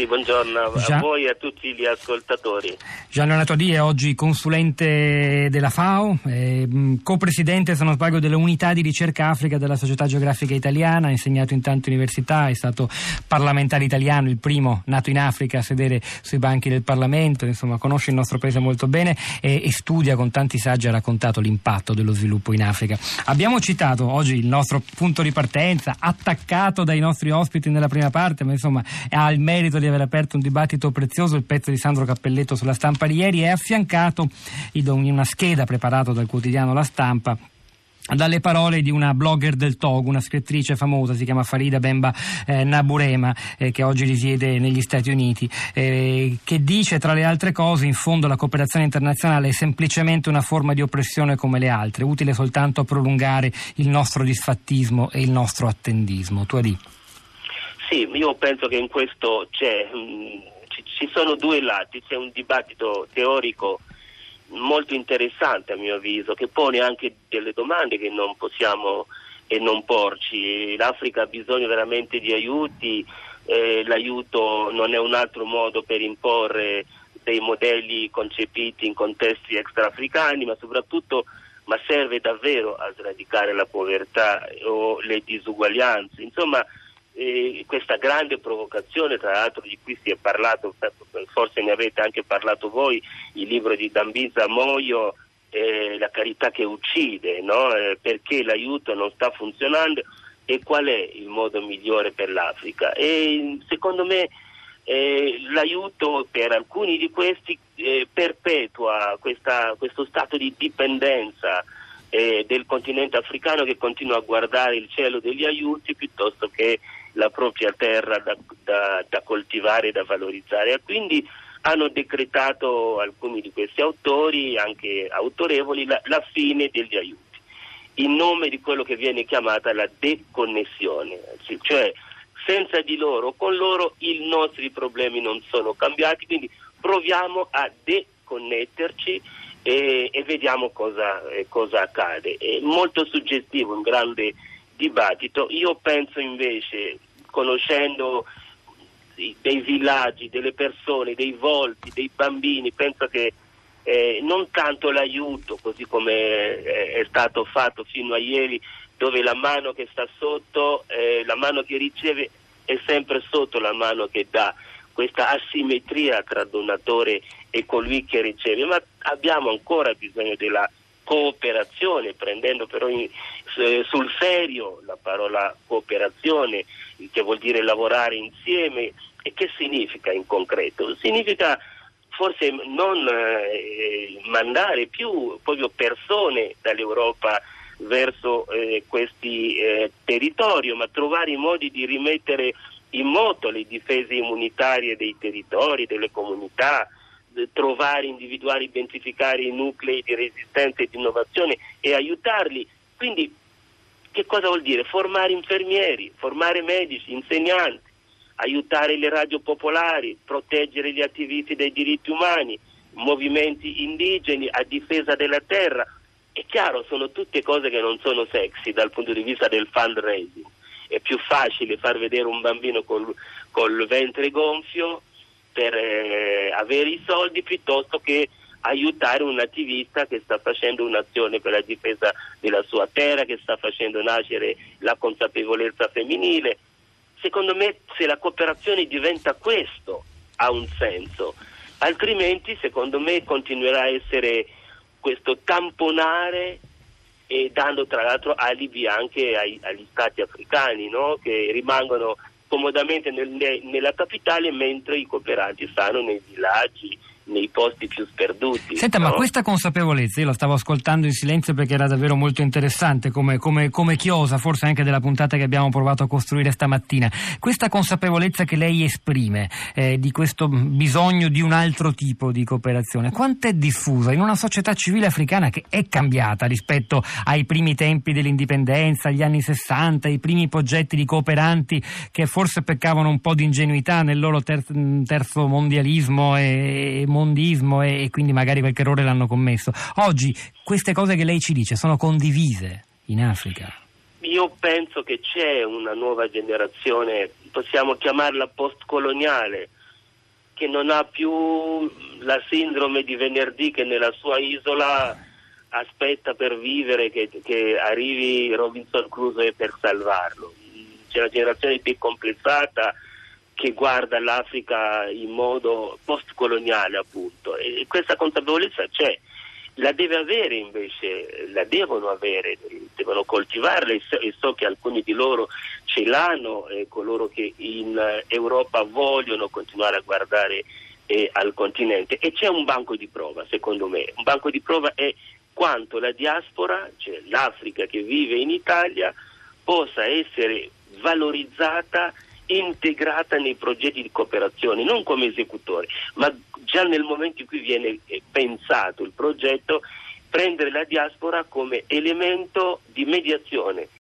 Sì, buongiorno a Gian... voi e a tutti gli ascoltatori. Gian Leonardo Di è oggi consulente della FAO, eh, co-presidente, se non sbaglio, dell'unità di ricerca Africa della Società Geografica Italiana, ha insegnato in tante università, è stato parlamentare italiano, il primo nato in Africa a sedere sui banchi del Parlamento, insomma conosce il nostro paese molto bene e, e studia con tanti saggi, ha raccontato l'impatto dello sviluppo in Africa. Abbiamo citato oggi il nostro punto di partenza, attaccato dai nostri ospiti nella prima parte, ma insomma ha il merito di aver aperto un dibattito prezioso, il pezzo di Sandro Cappelletto sulla stampa ieri è affiancato in una scheda preparata dal quotidiano La Stampa dalle parole di una blogger del Togo, una scrittrice famosa, si chiama Farida Bemba eh, Naburema, eh, che oggi risiede negli Stati Uniti, eh, che dice tra le altre cose in fondo la cooperazione internazionale è semplicemente una forma di oppressione come le altre, utile soltanto a prolungare il nostro disfattismo e il nostro attendismo. Tu Adi? Sì, io penso che in questo c'è, mm, ci sono due lati, c'è un dibattito teorico molto interessante a mio avviso, che pone anche delle domande che non possiamo e non porci. L'Africa ha bisogno veramente di aiuti, eh, l'aiuto non è un altro modo per imporre dei modelli concepiti in contesti extraafricani, ma soprattutto ma serve davvero a sradicare la povertà o le disuguaglianze. Insomma, eh, questa grande provocazione, tra l'altro di cui si è parlato, forse ne avete anche parlato voi, il libro di Dambisa Moio, eh, La carità che uccide, no? eh, perché l'aiuto non sta funzionando e qual è il modo migliore per l'Africa. E, secondo me eh, l'aiuto per alcuni di questi eh, perpetua questa, questo stato di dipendenza eh, del continente africano che continua a guardare il cielo degli aiuti piuttosto che la propria terra da, da, da coltivare e da valorizzare. Quindi hanno decretato alcuni di questi autori, anche autorevoli, la, la fine degli aiuti, in nome di quello che viene chiamata la deconnessione, cioè senza di loro, con loro i nostri problemi non sono cambiati, quindi proviamo a deconnetterci e, e vediamo cosa, cosa, accade. È molto suggestivo, un grande dibattito. Io penso invece, conoscendo dei villaggi, delle persone, dei volti, dei bambini, penso che eh, non tanto l'aiuto, così come è, è, stato fatto fino a ieri, dove la mano che sta sotto, eh, la mano che riceve è sempre sotto la mano che dà, questa asimmetria tra donatore e colui che riceve, ma abbiamo ancora bisogno della cooperazione, prendendo però in, eh, sul serio la parola cooperazione, che vuol dire lavorare insieme, e che significa in concreto? Significa forse non eh, mandare più proprio persone dall'Europa verso eh, questi eh, territori, ma trovare i modi di rimettere in moto le difese immunitarie dei territori, delle comunità, trovare, individuare, identificare i nuclei di resistenza e di innovazione e aiutarli. Quindi che cosa vuol dire? Formare infermieri, formare medici, insegnanti, aiutare le radio popolari, proteggere gli attivisti dei diritti umani, movimenti indigeni a difesa della terra. È chiaro, sono tutte cose che non sono sexy dal punto di vista del fundraising. È più facile far vedere un bambino col, col ventre gonfio per eh, avere i soldi piuttosto che aiutare un attivista che sta facendo un'azione per la difesa della sua terra, che sta facendo nascere la consapevolezza femminile. Secondo me se la cooperazione diventa questo ha un senso, altrimenti secondo me continuerà a essere questo tamponare e dando tra l'altro alibi anche ai, agli stati africani no? che rimangono comodamente nel, nella capitale mentre i cooperanti stanno nei villaggi nei posti più sperduti. Senta, no? ma questa consapevolezza, io la stavo ascoltando in silenzio perché era davvero molto interessante come, come, come, chiosa, forse anche della puntata che abbiamo provato a costruire stamattina, questa consapevolezza che lei esprime eh, di questo bisogno di un altro tipo di cooperazione, quanto è diffusa in una società civile africana che è cambiata rispetto ai primi tempi dell'indipendenza, agli anni 60, ai primi progetti di cooperanti che forse peccavano un po' di ingenuità nel loro ter- terzo mondialismo e, e mondismo e, e quindi magari qualche errore l'hanno commesso. Oggi queste cose che lei ci dice sono condivise in Africa? Io penso che c'è una nuova generazione, possiamo chiamarla postcoloniale, che non ha più la sindrome di venerdì che nella sua isola aspetta per vivere che, che arrivi Robinson Crusoe per salvarlo. C'è una generazione più complessata che guarda l'Africa in modo postcoloniale appunto. E questa consapevolezza c'è. La deve avere invece, la devono avere, devono coltivarla e so, che alcuni di loro ce l'hanno, eh, coloro che in Europa vogliono continuare a guardare eh, al continente. E c'è un banco di prova secondo me, un banco di prova è quanto la diaspora, cioè l'Africa che vive in Italia, possa essere valorizzata integrata nei progetti di cooperazione, non come esecutore, ma già nel momento in cui viene eh, pensato il progetto, prendere la diaspora come elemento di mediazione